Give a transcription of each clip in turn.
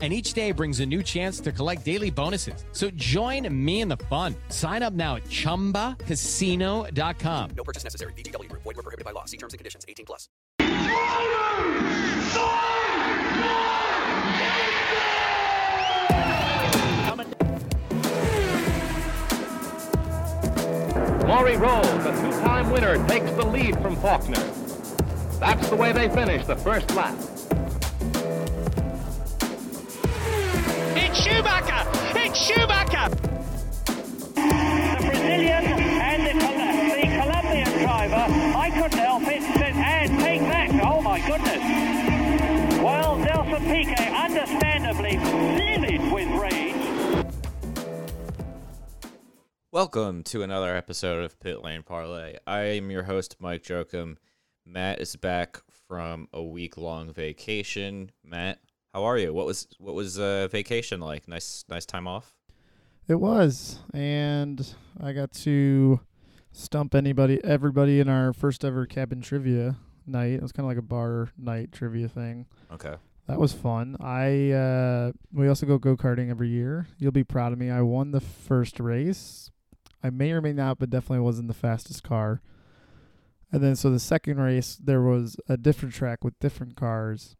And each day brings a new chance to collect daily bonuses. So join me in the fun. Sign up now at chumbacasino.com. No purchase necessary. VGW Group. Void were prohibited by law. See terms and conditions. 18 plus. Maury Rolls, a two-time winner, takes the lead from Faulkner. That's the way they finish the first lap. It's Schumacher! It's Schumacher! The Brazilian and the, the Colombian driver, I couldn't help it, said, and take back. Oh my goodness. Well, Nelson Piquet, understandably livid with rage. Welcome to another episode of Pit Lane Parlay. I am your host, Mike Jokum. Matt is back from a week long vacation. Matt, how are you? What was what was uh, vacation like? Nice nice time off. It was, and I got to stump anybody, everybody in our first ever cabin trivia night. It was kind of like a bar night trivia thing. Okay. That was fun. I uh, we also go go karting every year. You'll be proud of me. I won the first race. I may or may not, but definitely wasn't the fastest car. And then so the second race there was a different track with different cars.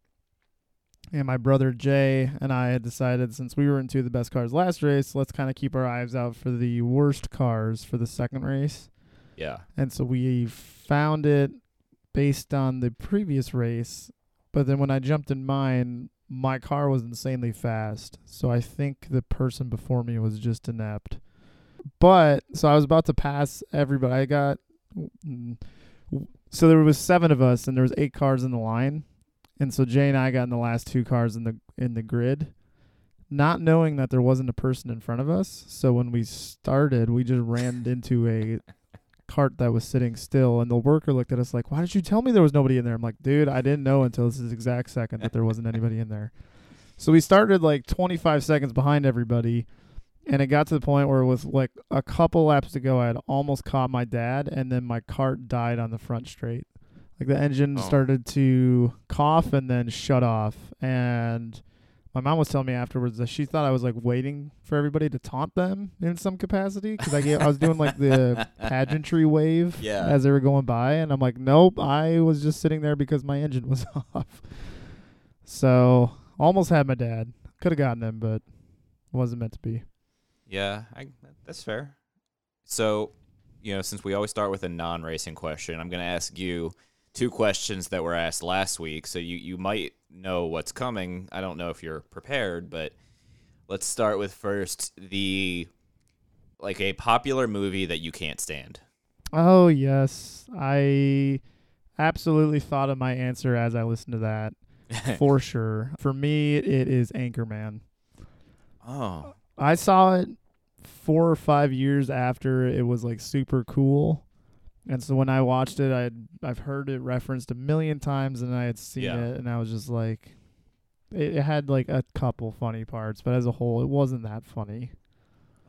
And my brother Jay and I had decided since we were into the best cars last race, let's kind of keep our eyes out for the worst cars for the second race. Yeah. And so we found it based on the previous race. But then when I jumped in mine, my car was insanely fast. So I think the person before me was just inept. But so I was about to pass everybody. I got so there was seven of us and there was eight cars in the line. And so Jay and I got in the last two cars in the in the grid, not knowing that there wasn't a person in front of us. So when we started, we just ran into a cart that was sitting still and the worker looked at us like, Why did you tell me there was nobody in there? I'm like, dude, I didn't know until this exact second that there wasn't anybody in there. So we started like 25 seconds behind everybody, and it got to the point where with like a couple laps to go, I had almost caught my dad, and then my cart died on the front straight. Like the engine Oh. started to cough and then shut off, and my mom was telling me afterwards that she thought I was like waiting for everybody to taunt them in some capacity because I gave, I was doing like the pageantry wave Yeah. as they were going by, and I'm like, nope, I was just sitting there because my engine was off. So almost had my dad. Could have gotten him, but wasn't meant to be. Yeah, I, that's fair. So, you know, since we always start with a non-racing question, I'm going to ask you two questions that were asked last week. So you you might know what's coming. I don't know if you're prepared, but let's start with first the like a popular movie that you can't stand. Oh yes, I absolutely thought of my answer as I listened to that for sure. For me, it is Anchorman. oh, I saw it four or five years after it was like super cool. And so when I watched it, I'd I've heard it referenced a million times, and I had seen Yeah. it, and I was just like, it, it had like a couple funny parts, but as a whole, it wasn't that funny.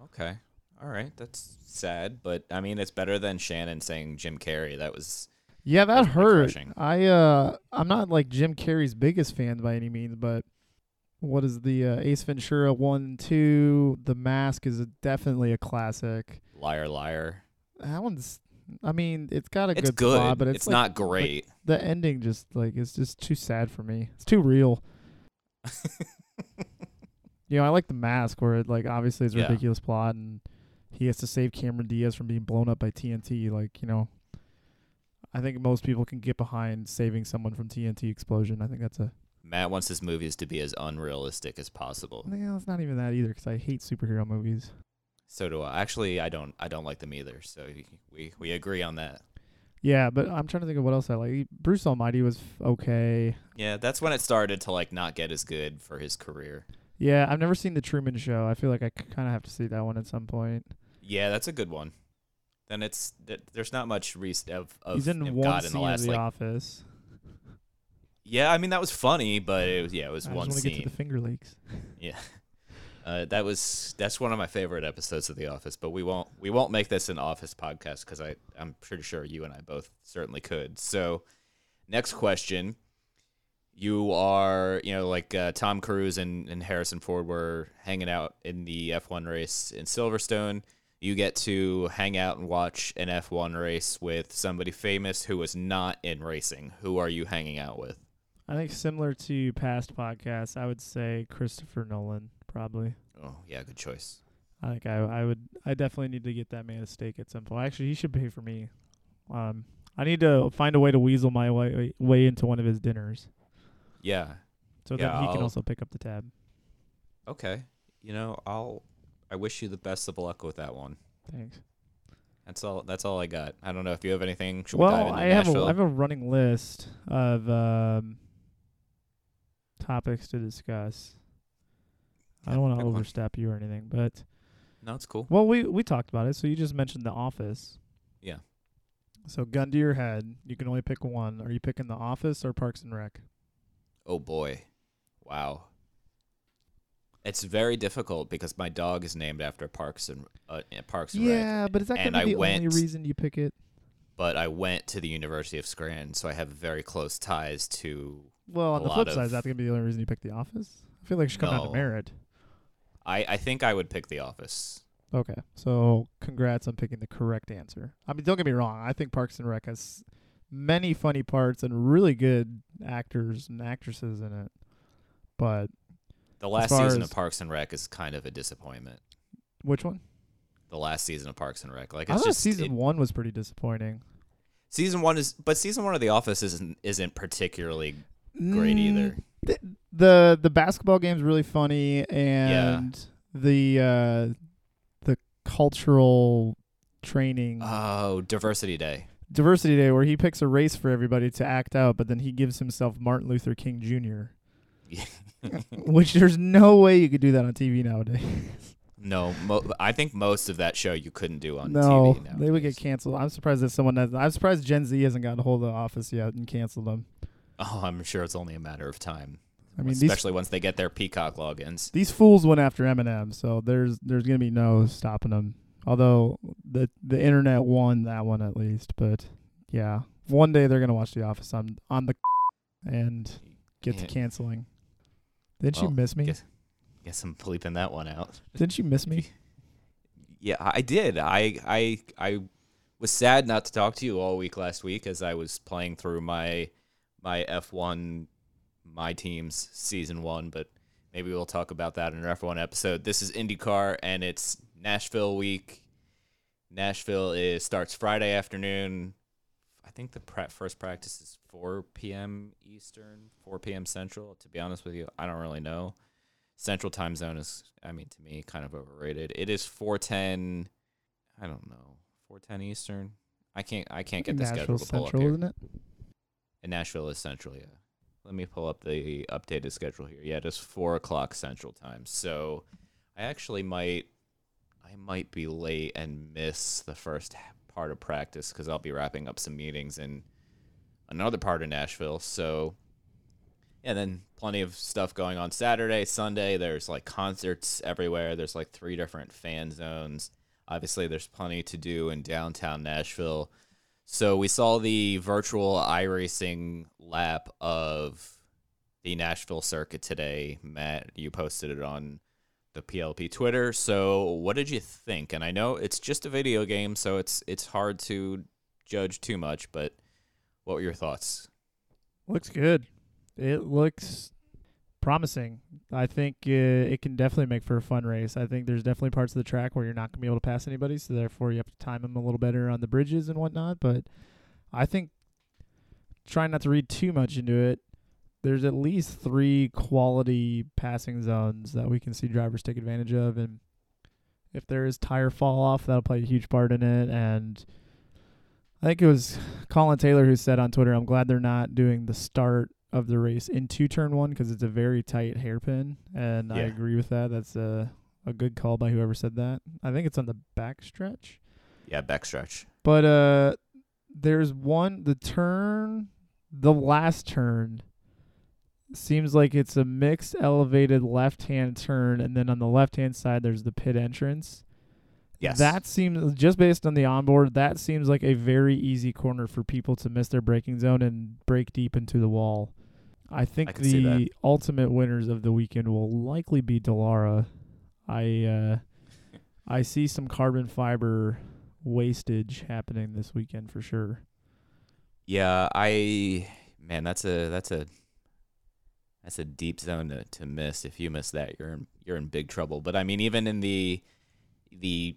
okay. All right, that's sad, but I mean it's better than Shannon saying Jim Carrey. That was Yeah, that That's hurt. I uh, I'm not like Jim Carrey's biggest fan by any means, but what is the uh, Ace Ventura one, two? The Mask is a, definitely a classic. liar liar. That one's. I mean, it's got a It's good, good, plot, but it's, like- not great. the ending just like is just too sad for me. It's too real. You know, I like the mask where it like obviously it's a Yeah. ridiculous plot and he has to save Cameron Diaz from being blown up by TNT. Like, you know, I think most people can get behind saving someone from TNT explosion. I think that's a Matt wants his movies to be as unrealistic as possible. yeah, it's not even that either because I hate superhero movies. So do I. Actually, I don't. I don't like them either. So we we agree on that. Yeah, but I'm trying to think of what else I like. Bruce Almighty was okay. Yeah, that's when it started to like not get as good for his career. Yeah, I've never seen the Truman Show. I feel like I kind of have to see that one at some point. Yeah, that's a good one. Then it's th- there's not much re- of of He's in one God in the last of The like Office. Yeah, I mean that was funny, but it was yeah, it was I one just to get scene. to the Finger Lakes. Yeah. Uh, that was that's one of my favorite episodes of The Office, but we won't we won't make this an Office podcast because I I'm pretty sure you and I both certainly could. So, next question: You are you know like uh, Tom Cruise and, and Harrison Ford were hanging out in the F1 race in Silverstone. You get to hang out and watch an F1 race with somebody famous who was not in racing. Who are you hanging out with? I think similar to past podcasts, I would say Christopher Nolan probably. Oh yeah, good choice. I think I I would I definitely need to get that man a steak at some point. Actually, he should pay for me. Um, I need to find a way to weasel my way way into one of his dinners, Yeah, so Yeah, that he can I'll- also pick up the tab. Okay. You know, I'll I wish you the best of luck with that one. Thanks. That's all that's all I got. I don't know if you have anything. Should we dive Well, into I have a? I have a running list of um, topics to discuss. I don't want to overstep you or anything, but No, it's cool. well, we we talked about it. So you just mentioned The Office. Yeah. So gun to your head, you can only pick one. Are you picking The Office or Parks and Rec? Oh boy. Wow. It's very difficult because my dog is named after Parks and uh, Parks and Rec. Yeah, but is that And gonna be I the only went- reason you pick it? But I went to the University of Scranton, so I have very close ties to Well, on the flip side, is that gonna be the only reason you pick The Office? I feel like it should come down to No. merit. I I think I would pick The Office. Okay, so congrats on picking the correct answer. I mean, don't get me wrong. I think Parks and Rec has many funny parts and really good actors and actresses in it. But The last season of Parks and Rec is kind of a disappointment. which one? The last season of Parks and Rec, like I it's thought just season it- one was pretty disappointing. Season one is, but season one of The Office isn't isn't particularly great either. The, the the basketball game's really funny, and the uh, the cultural training Oh, Diversity Day. diversity day where he picks a race for everybody to act out, but then he gives himself Martin Luther King Jr. Which there's no way you could do that on TV nowadays. no, mo- I think most of that show you couldn't do on no, TV. they would get canceled. I'm surprised that someone has. I'm surprised Gen Z hasn't gotten a hold of the office yet and canceled them. Oh, I'm sure it's only a matter of time. I mean, these especially once they get their Peacock logins. these fools went after Eminem, so there's there's gonna be no stopping them. Although the the internet won that one at least, but yeah, one day they're gonna watch The Office on on the and get to canceling. Didn't Well, you miss me? Guess, guess I'm bleeping that one out. Didn't you miss me? Yeah, I did. I I I was sad not to talk to you all week last week as I was playing through my my F1 my team's season 1, but maybe we'll talk about that in an F1 episode. This is IndyCar and it's Nashville week. Nashville is starts Friday afternoon. I think the pra- first practice is 4 p.m. Eastern, 4 p.m. Central. To be honest with you, I don't really know. Central time zone is, I mean, to me, kind of overrated. It is 410. I don't know, 410 Eastern. I can't, I can't get the schedule Nashville to pull Central, up here. isn't it? And Nashville is Central, yeah. Let me pull up the updated schedule here. Yeah, it is four o'clock Central time. So I actually might, I might be late and miss the first part of practice because I'll be wrapping up some meetings in another part of Nashville. So and then plenty of stuff going on Saturday, Sunday. There's like concerts everywhere. There's like three different fan zones. Obviously, there's plenty to do in downtown Nashville. So we saw the virtual iRacing lap of the Nashville circuit today. Matt, you posted it on the PLP Twitter. So what did you think? And I know it's just a video game, so it's it's hard to judge too much, but what were your thoughts? Looks good. It looks promising. I think uh, it can definitely make for a fun race. I think there's definitely parts of the track where you're not going to be able to pass anybody, so therefore you have to time them a little better on the bridges and whatnot. But I think trying not to read too much into it, there's at least three quality passing zones that we can see drivers take advantage of, and if there is tire fall off, that'll play a huge part in it. And I think it was Colin Taylor who said on Twitter, "I'm glad they're not doing the start of the race into turn one because it's a very tight hairpin." And I agree with that. That's a a good call by whoever said that. I think it's on the back stretch. Yeah, back stretch. But uh there's one the turn the last turn seems like it's a mixed elevated left hand turn, and then on the left hand side there's the pit entrance. Yes. That seems just based on the onboard, that seems like a very easy corner for people to miss their braking zone and break deep into the wall. I think I can see that. the ultimate winners of the weekend will likely be Dallara. I uh, I see some carbon fiber wastage happening this weekend for sure. Yeah, I man, that's a that's a that's a deep zone to, to miss. If you miss that, you're in you're in big trouble. But I mean, even in the the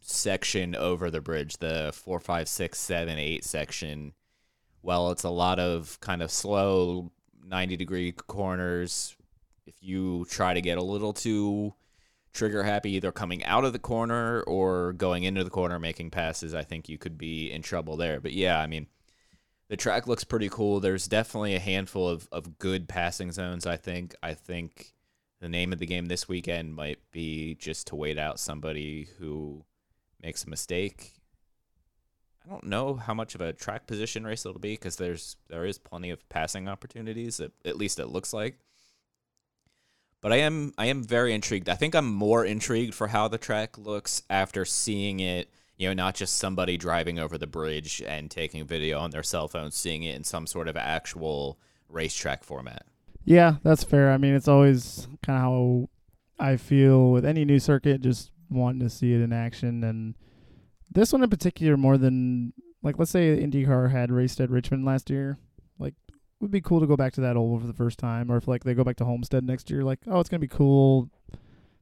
section over the bridge, the four, five, six, seven, eight section, well, it's a lot of kind of slow ninety degree corners. If you try to get a little too trigger happy, either coming out of the corner or going into the corner making passes, I think you could be in trouble there. But yeah, I mean the track looks pretty cool. There's definitely a handful of, of good passing zones, I think. I think the name of the game this weekend might be just to wait out somebody who makes a mistake. I don't know how much of a track position race it'll be because there's there is plenty of passing opportunities. At, at least it looks like. But I am I am very intrigued. I think I'm more intrigued for how the track looks after seeing it you know, not just somebody driving over the bridge and taking video on their cell phone, seeing it in some sort of actual racetrack format. Yeah, that's fair. I mean, it's always kind of how I feel with any new circuit, just wanting to see it in action. And this one in particular, more than like, let's say IndyCar had raced at Richmond last year, like, it would be cool to go back to that oval for the first time. Or if like they go back to Homestead next year, like, oh, it's gonna be cool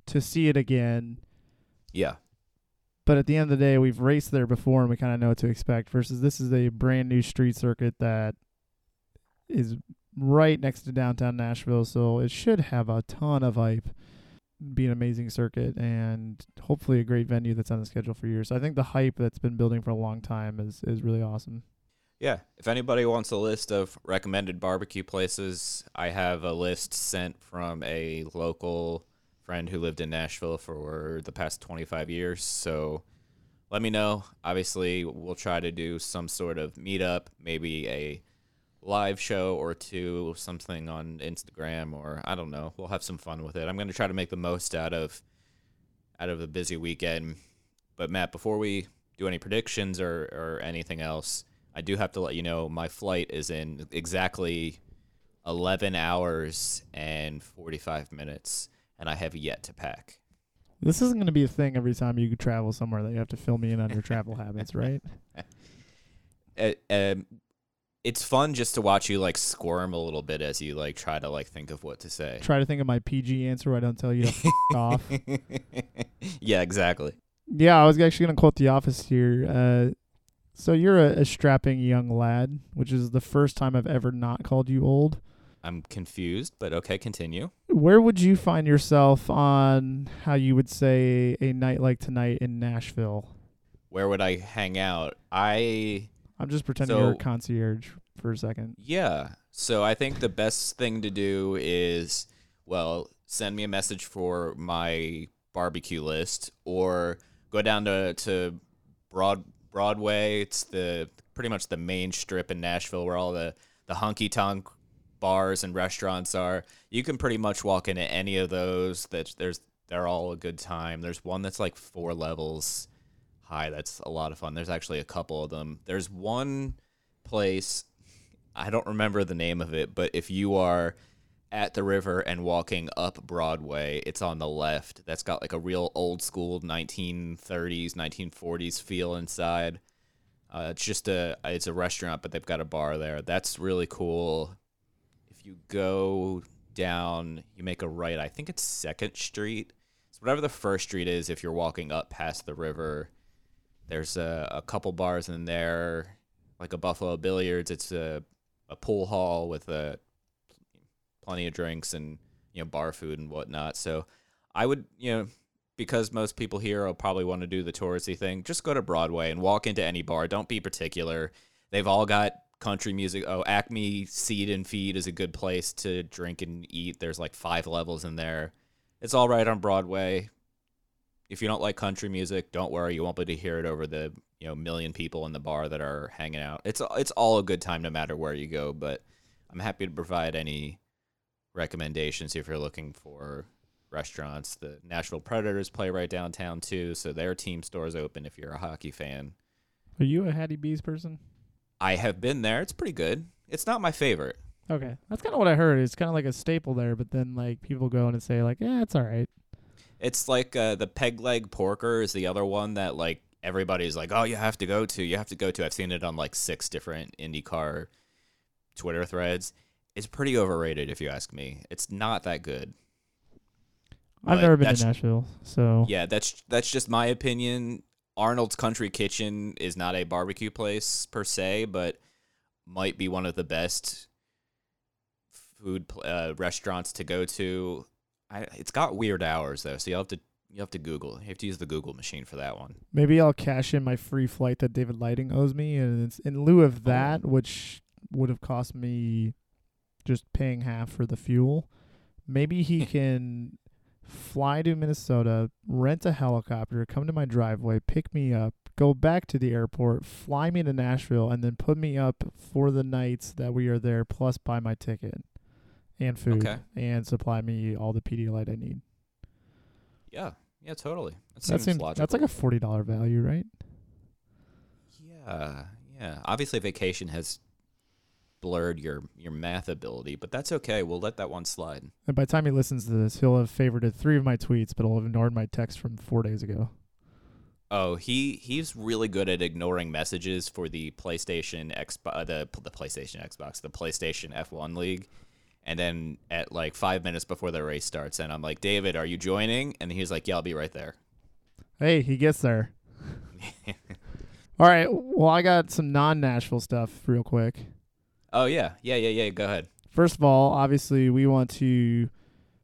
to see it again. Yeah. But at the end of the day, we've raced there before and we kind of know what to expect. Versus this is a brand new street circuit that is right next to downtown Nashville, so it should have a ton of hype. Be an amazing circuit and hopefully a great venue that's on the schedule for years. So I think the hype that's been building for a long time is is really awesome. Yeah. If anybody wants a list of recommended barbecue places, I have a list sent from a local friend who lived in Nashville for the past 25 years. So let me know. Obviously, we'll try to do some sort of meetup, maybe a live show or two, something on Instagram or I don't know. We'll have some fun with it. I'm going to try to make the most out of out of a busy weekend. But Matt, before we do any predictions or or anything else, I do have to let you know my flight is in exactly 11 hours and 45 minutes and I have yet to pack. This isn't going to be a thing every time you travel somewhere that you have to fill me in on your travel habits, right? Uh, um, it's fun just to watch you like squirm a little bit as you like try to like think of what to say. Try to think of my PG answer where I don't tell you to f- off. yeah, exactly. Yeah, I was actually going to quote The Office here. Uh, so you're a, a strapping young lad, which is the first time I've ever not called you old. I'm confused, but okay, continue. Where would you find yourself on how you would say a night like tonight in Nashville? Where would I hang out? I I'm just pretending you're a concierge for a second. Yeah. So I think the best thing to do is, well, send me a message for my barbecue list, or go down to to Broad Broadway. It's the pretty much the main strip in Nashville where all the the honky tonk bars and restaurants are. You can pretty much walk into any of those. That there's they're all a good time. There's one that's like four levels high. That's a lot of fun. There's actually a couple of them. There's one place I don't remember the name of it, but if you are at the river and walking up Broadway, it's on the left. That's got like a real old school 1930s, 1940s feel inside. Uh, it's just a it's a restaurant, but they've got a bar there. That's really cool. If you go down, you make a right. I think it's Second Street. It's whatever the first street is. If you're walking up past the river, there's a, a couple bars in there, like a Buffalo Billiards. It's a a pool hall with a plenty of drinks and you know bar food and whatnot. So I would you know because most people here will probably want to do the touristy thing. Just go to Broadway and walk into any bar. Don't be particular. They've all got country music. Oh, Acme Seed and Feed is a good place to drink and eat. There's like five levels in there. It's all right on Broadway. If you don't like country music, don't worry. You won't be able to hear it over the you know million people in the bar that are hanging out. It's it's all a good time no matter where you go. But I'm happy to provide any recommendations if you're looking for restaurants. The Nashville Predators play right downtown too, so their team store is open if you're a hockey fan. Are you a Hattie B's person? I have been there. It's pretty good. It's not my favorite. Okay, that's kind of what I heard. It's kind of like a staple there, but then like people go in and say like, yeah, it's all right. It's like uh, the peg leg porker is the other one that like everybody's like, oh, you have to go to. You have to go to. I've seen it on like six different IndyCar Twitter threads. It's pretty overrated if you ask me. It's not that good. I've But never been to Nashville, so Yeah, that's that's just my opinion. Arnold's Country Kitchen is not a barbecue place per se, but might be one of the best food uh, restaurants to go to. I, it's got weird hours though, so you will have to you have to Google. You have to use the Google machine for that one. maybe I'll cash in my free flight that David Lighting owes me, and it's in lieu of oh, that, which would have cost me just paying half for the fuel. Maybe he can fly to Minnesota, rent a helicopter, come to my driveway, pick me up, go back to the airport, fly me to Nashville, and then put me up for the nights that we are there, plus buy my ticket and food, Okay. and supply me all the Pedialyte I need. Yeah, yeah, totally. That That seems, seems logical. that's like a forty dollar value, right? yeah, yeah. Obviously, vacation has blurred your your math ability, but that's okay. We'll let that one slide. And by the time he listens to this, he'll have favorited three of my tweets, but he'll have ignored my text from four days ago. Oh, he he's really good at ignoring messages for the PlayStation X uh, the the PlayStation Xbox, the PlayStation F1 League. And then at like 5 minutes before the race starts and I'm like, "David, are you joining?" And he's like, "Yeah, I'll be right there." Hey, he gets there. All right. Well, I got some non Nashville stuff real quick. oh yeah. Yeah, yeah, yeah, go ahead. First of all, obviously, we want to.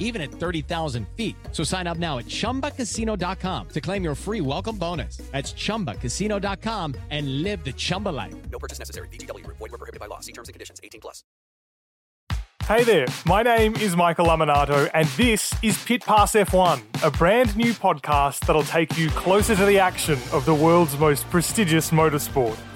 even at 30,000 feet. So sign up now at chumbacasino.com to claim your free welcome bonus. That's chumbacasino.com and live the Chumba life. No purchase necessary. VGW Group. Void were prohibited by law. See terms and conditions. 18 plus. Hey there, my name is Michael Laminato, and this is Pit Pass F1, a brand new podcast that'll take you closer to the action of the world's most prestigious motorsport.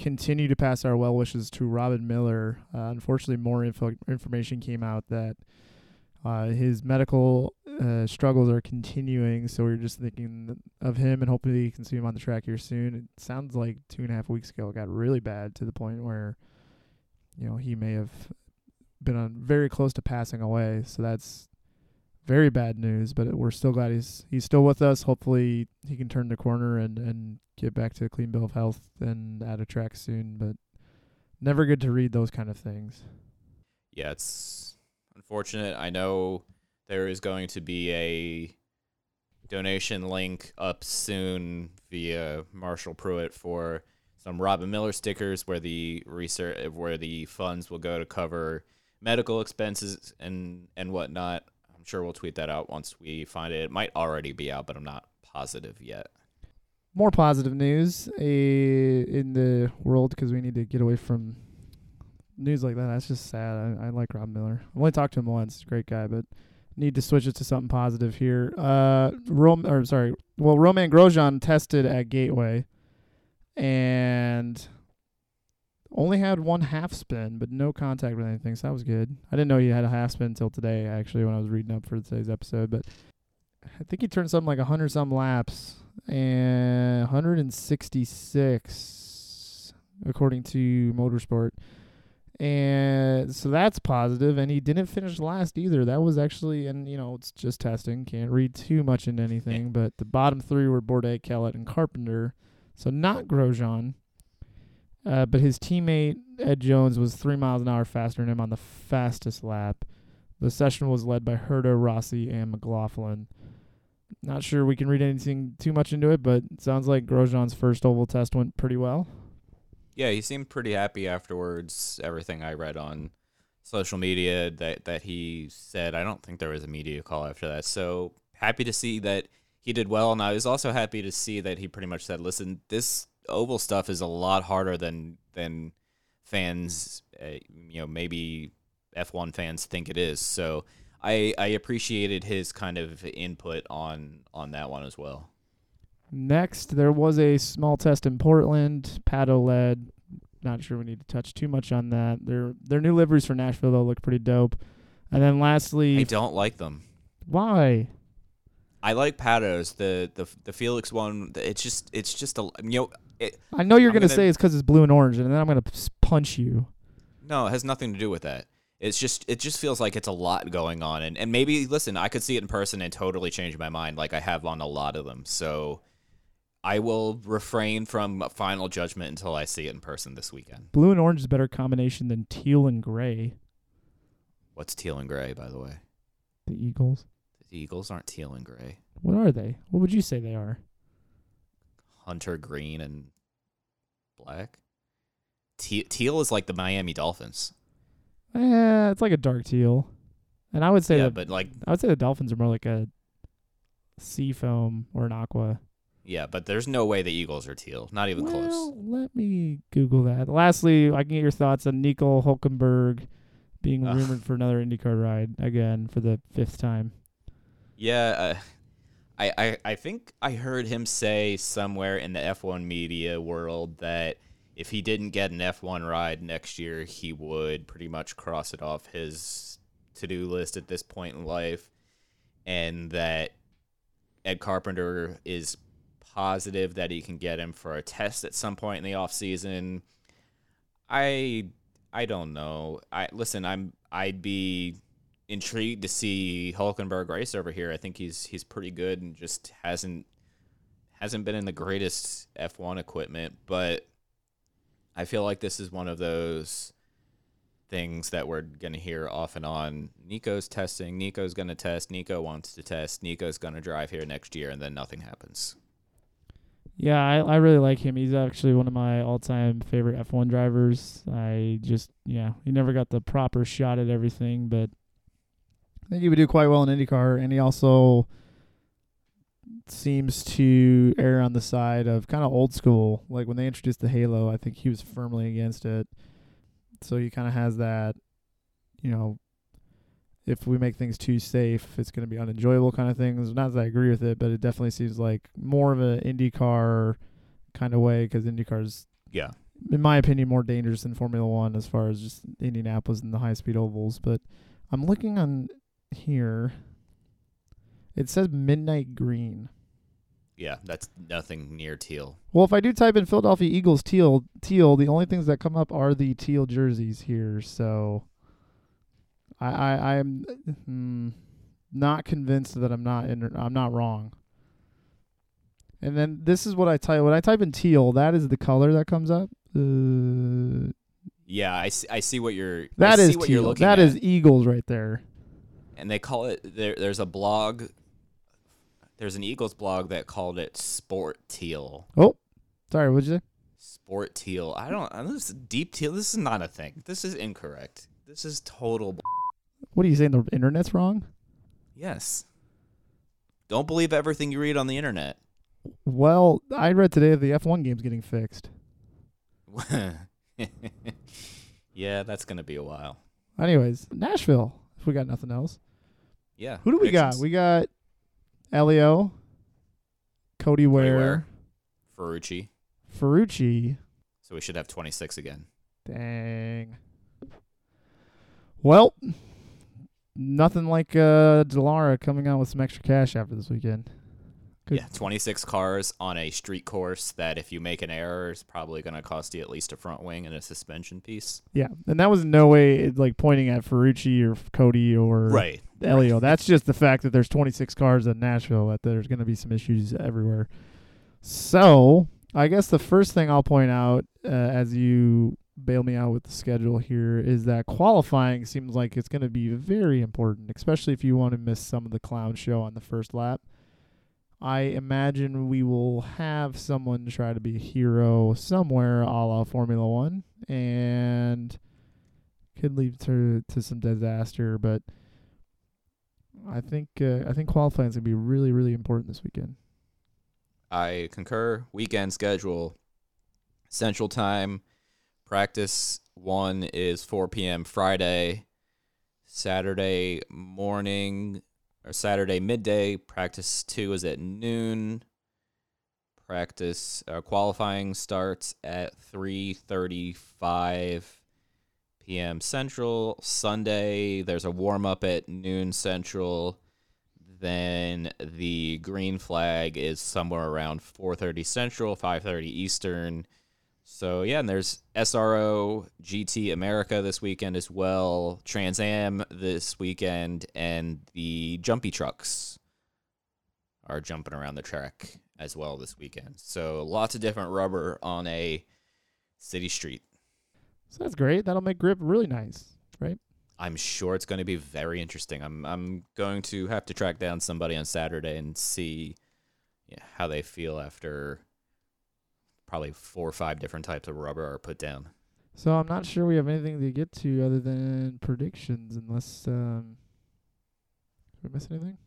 Continue to pass our well wishes to Robin Miller. Uh, unfortunately, more info- information came out that uh, his medical uh, struggles are continuing. So we are just thinking of him and hoping he can see him on the track here soon. It sounds like two and a half weeks ago it got really bad to the point where, you know, he may have been on very close to passing away. So that's very bad news. But we're still glad he's he's still with us. Hopefully he can turn the corner and and get back to a clean bill of health and at a track soon. But never good to read those kind of things. Yeah, it's unfortunate. I know there is going to be a donation link up soon via Marshall Pruett for some Robin Miller stickers where the research where the funds will go to cover medical expenses and and whatnot. I'm sure we'll tweet that out once we find it. It might already be out, but I'm not positive yet. More positive news uh, in the world because we need to get away from news like that. That's just sad. I, I like Rob Miller. I've only talked to him once. Great guy, but need to switch it to something positive here. Uh, Rom or sorry, well, Romain Grosjean tested at Gateway, and only had one half spin, but no contact with anything. So that was good. I didn't know he had a half spin until today, actually, when I was reading up for today's episode. But I think he turned something like a hundred some laps and 166 according to Motorsport. And so that's positive and he didn't finish last either. That was actually and you know, it's just testing, can't read too much into anything, but the bottom 3 were Bourdais, Kellett and Carpenter. So not Grosjean. Uh, but his teammate Ed Jones was 3 miles an hour faster than him on the fastest lap. The session was led by Herta, Rossi, and McLaughlin. Not sure we can read anything too much into it, but it sounds like Grosjean's first oval test went pretty well. Yeah, he seemed pretty happy afterwards. Everything I read on social media that that he said. I don't think there was a media call after that. So happy to see that he did well, and I was also happy to see that he pretty much said, "Listen, this oval stuff is a lot harder than than fans, uh, you know, maybe F1 fans think it is." So I I appreciated his kind of input on on that one as well. Next, there was a small test in Portland. Pato led. Not sure we need to touch too much on that. Their their new liveries for Nashville though look pretty dope. And then lastly, I don't like them. why? I like Patos. The the the Felix one. It's just it's just a you know. It, I know you're gonna, gonna- say it's because it's blue and orange, and then I'm gonna punch you. No, it has nothing to do with that. It's just it just feels like it's a lot going on and, and maybe listen, I could see it in person and totally change my mind like I have on a lot of them. So I will refrain from a final judgment until I see it in person this weekend. Blue and orange is a better combination than teal and gray. What's teal and gray, by the way? The Eagles. The Eagles aren't teal and gray. What are they? What would you say they are? Hunter green and black. Te- teal is like the Miami Dolphins. Eh, it's like a dark teal. And I would say yeah, that but like I would say the Dolphins are more like a sea foam or an aqua. yeah, but there's no way the Eagles are teal. Not even close. Well, let me Google that. Lastly, I can get your thoughts on Nico Hulkenberg being rumored for another IndyCar ride again for the fifth time. Yeah, uh, I, I I think I heard him say somewhere in the F1 media world that if he didn't get an F1 ride next year, he would pretty much cross it off his to-do list at this point in life, and that Ed Carpenter is positive that he can get him for a test at some point in the off season. I I don't know. I listen. I'm I'd be intrigued to see Hulkenberg race over here. I think he's he's pretty good and just hasn't hasn't been in the greatest F1 equipment, but I feel like this is one of those things that we're going to hear off and on. Nico's testing, Nico's going to test, Nico wants to test, Nico's going to drive here next year and then nothing happens. Yeah, I, I really like him. He's actually one of my all time favorite F one drivers. I just yeah, he never got the proper shot at everything, but think he would do quite well in IndyCar and he also seems to err on the side of kind of old school. Like when they introduced the Halo, I think he was firmly against it. So he kind of has that, you know, if we make things too safe, it's going to be unenjoyable kind of things. Not that I agree with it, but it definitely seems like more of an IndyCar kind of way because IndyCar's, Yeah. in my opinion, more dangerous than Formula One as far as just Indianapolis and the high speed ovals. But I'm looking on here. It says midnight green. Yeah, that's nothing near teal. Well, if I do type in Philadelphia Eagles teal, teal, the only things that come up are the teal jerseys here. So, I, I I'm mm, not convinced that I'm not in, I'm not wrong. And then this is what I type when I type in teal. That is the color that comes up. Uh, Yeah, I see, I see what you're that is see what you're teal. That at. is Eagles right there. And they call it there there's a blog there's an Eagles blog that called it Sport Teal. Oh, sorry. What'd you say? Sport Teal. I don't this is deep teal. This is not a thing. This is incorrect. This is total b- What are you saying? The internet's wrong? Yes. Don't believe everything you read on the internet. Well, I read today that the F1 game's getting fixed. yeah, that's going to be a while. Anyways, Nashville. If we got nothing else. Yeah. Who do we got? We got Elio, Cody Ware, Ware. Ferrucci. Ferrucci. So we should have 26 again. Dang. Well, nothing like uh Dallara coming out with some extra cash after this weekend. Could- Yeah, 26 cars on a street course that if you make an error is probably going to cost you at least a front wing and a suspension piece. Yeah, and that was no way like pointing at Ferrucci or Cody or Right. Elio. That's just the fact that there's 26 cars in Nashville. That there's going to be some issues everywhere. So I guess the first thing I'll point out uh, as you bail me out with the schedule here is that qualifying seems like it's going to be very important, especially if you want to miss some of the clown show on the first lap. I imagine we will have someone try to be a hero somewhere a la Formula One and could lead to to some disaster, but I think uh, I think qualifying is gonna be really really important this weekend. I concur. Weekend schedule Central Time. Practice one is 4 p.m. Friday. Saturday morning or Saturday midday. Practice two is at noon. Practice uh, qualifying starts at 3:35 p.m. Central. Sunday there's a warm up at noon Central. Then the green flag is somewhere around 4:30 Central, 5:30 Eastern. So yeah, and there's SRO GT America this weekend as well, Trans Am this weekend, and the Jumpy trucks are jumping around the track as well this weekend. So lots of different rubber on a city street. So that's great. That'll make grip really nice, right? I'm sure it's going to be very interesting. I'm I'm going to have to track down somebody on Saturday and see yeah, how they feel after probably four or five different types of rubber are put down. So I'm not sure we have anything to get to other than predictions, unless um, did we miss anything?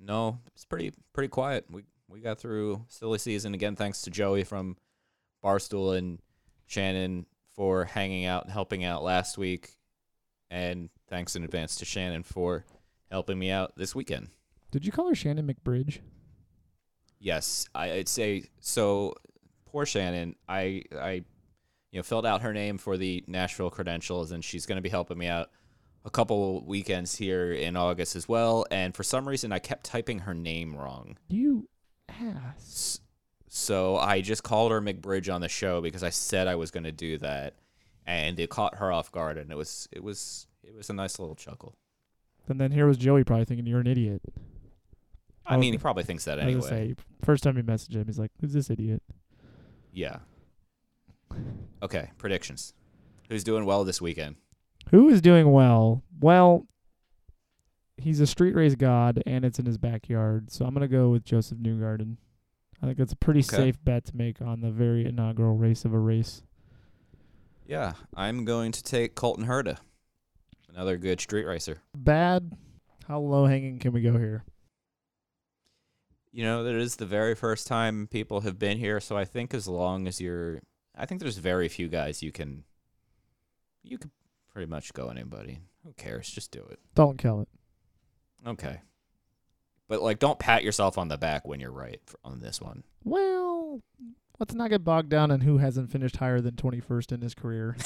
No, it's pretty pretty quiet. We we got through silly season again thanks to Joey from Barstool and Shannon for hanging out and helping out last week and thanks in advance to Shannon for helping me out this weekend. Did you call her Shannon McBridge? Yes, I, I'd say so. Poor Shannon. I I you know filled out her name for the Nashville credentials, and she's going to be helping me out a couple weekends here in August as well. And for some reason, I kept typing her name wrong. You ass. So I just called her McBridge on the show because I said I was going to do that, and it caught her off guard, and it was it was it was a nice little chuckle. And then here was Joey probably thinking you're an idiot. I mean, he probably thinks that anyway. say, first time he messaged him, he's like, "Who's this idiot?" Yeah. Okay, predictions. Who's doing well this weekend? Who is doing well? Well, he's a street race god, and it's in his backyard. So I'm gonna go with Josef Newgarden. I think it's a pretty Okay. safe bet to make on the very inaugural race of a race. Yeah, I'm going to take Colton Herta, another good street racer. Bad. How low hanging can we go here? You know, that is the very first time people have been here, so I think as long as you're, I think there's very few guys you can, you could pretty much go anybody. Who cares? Just do it. Don't kill it. Okay. But like, don't pat yourself on the back when you're right for, on this one. Well, let's not get bogged down in who hasn't finished higher than 21st in his career.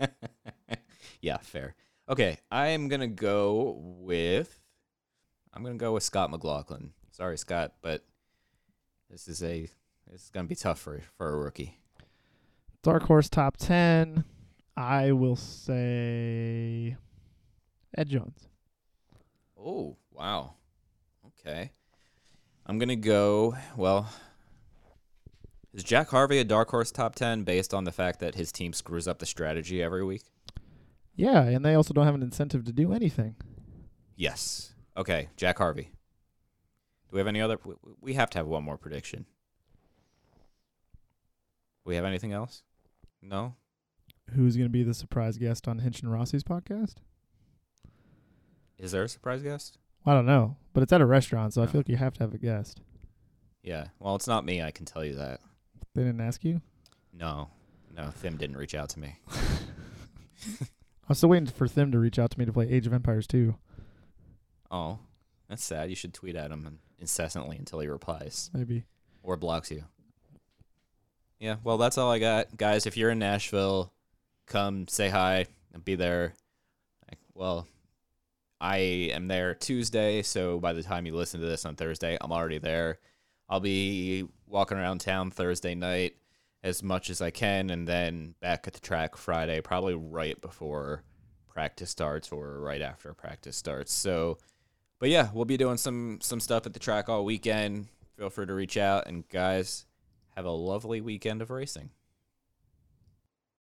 yeah, fair. Okay, I am gonna go with. I'm gonna go with Scott McLaughlin. Sorry, Scott, but this is a this is gonna be tough for for a rookie. Dark horse top 10. I will say Ed Jones. Oh wow, okay. I'm gonna go. Well, is Jack Harvey a dark horse top ten based on the fact that his team screws up the strategy every week? Yeah, and they also don't have an incentive to do anything. Yes. Okay, Jack Harvey. Do we have any other? we- We have to have one more prediction. We have anything else? No. Who's going to be the surprise guest on Hinch and Rossi's podcast? Is there a surprise guest? I don't know, but it's at a restaurant, so I feel like you have to have a guest. Yeah. Well, it's not me. I can tell you that. They didn't ask you? No. No. Thim didn't reach out to me. I'm still waiting for Thim to reach out to me to play Age of Empires 2. Oh, that's sad. You should tweet at him incessantly until he replies Maybe. or blocks you. Yeah. Well, that's all I got, guys. If you're in Nashville, come say hi and be there. Like, Well, I am there Tuesday, so by the time you listen to this on Thursday, I'm already there. I'll be walking around town Thursday night as much as I can, and then back at the track Friday, probably right before practice starts or right after practice starts. So, but yeah, we'll be doing some some stuff at the track all weekend. Feel free to reach out, and guys, have a lovely weekend of racing.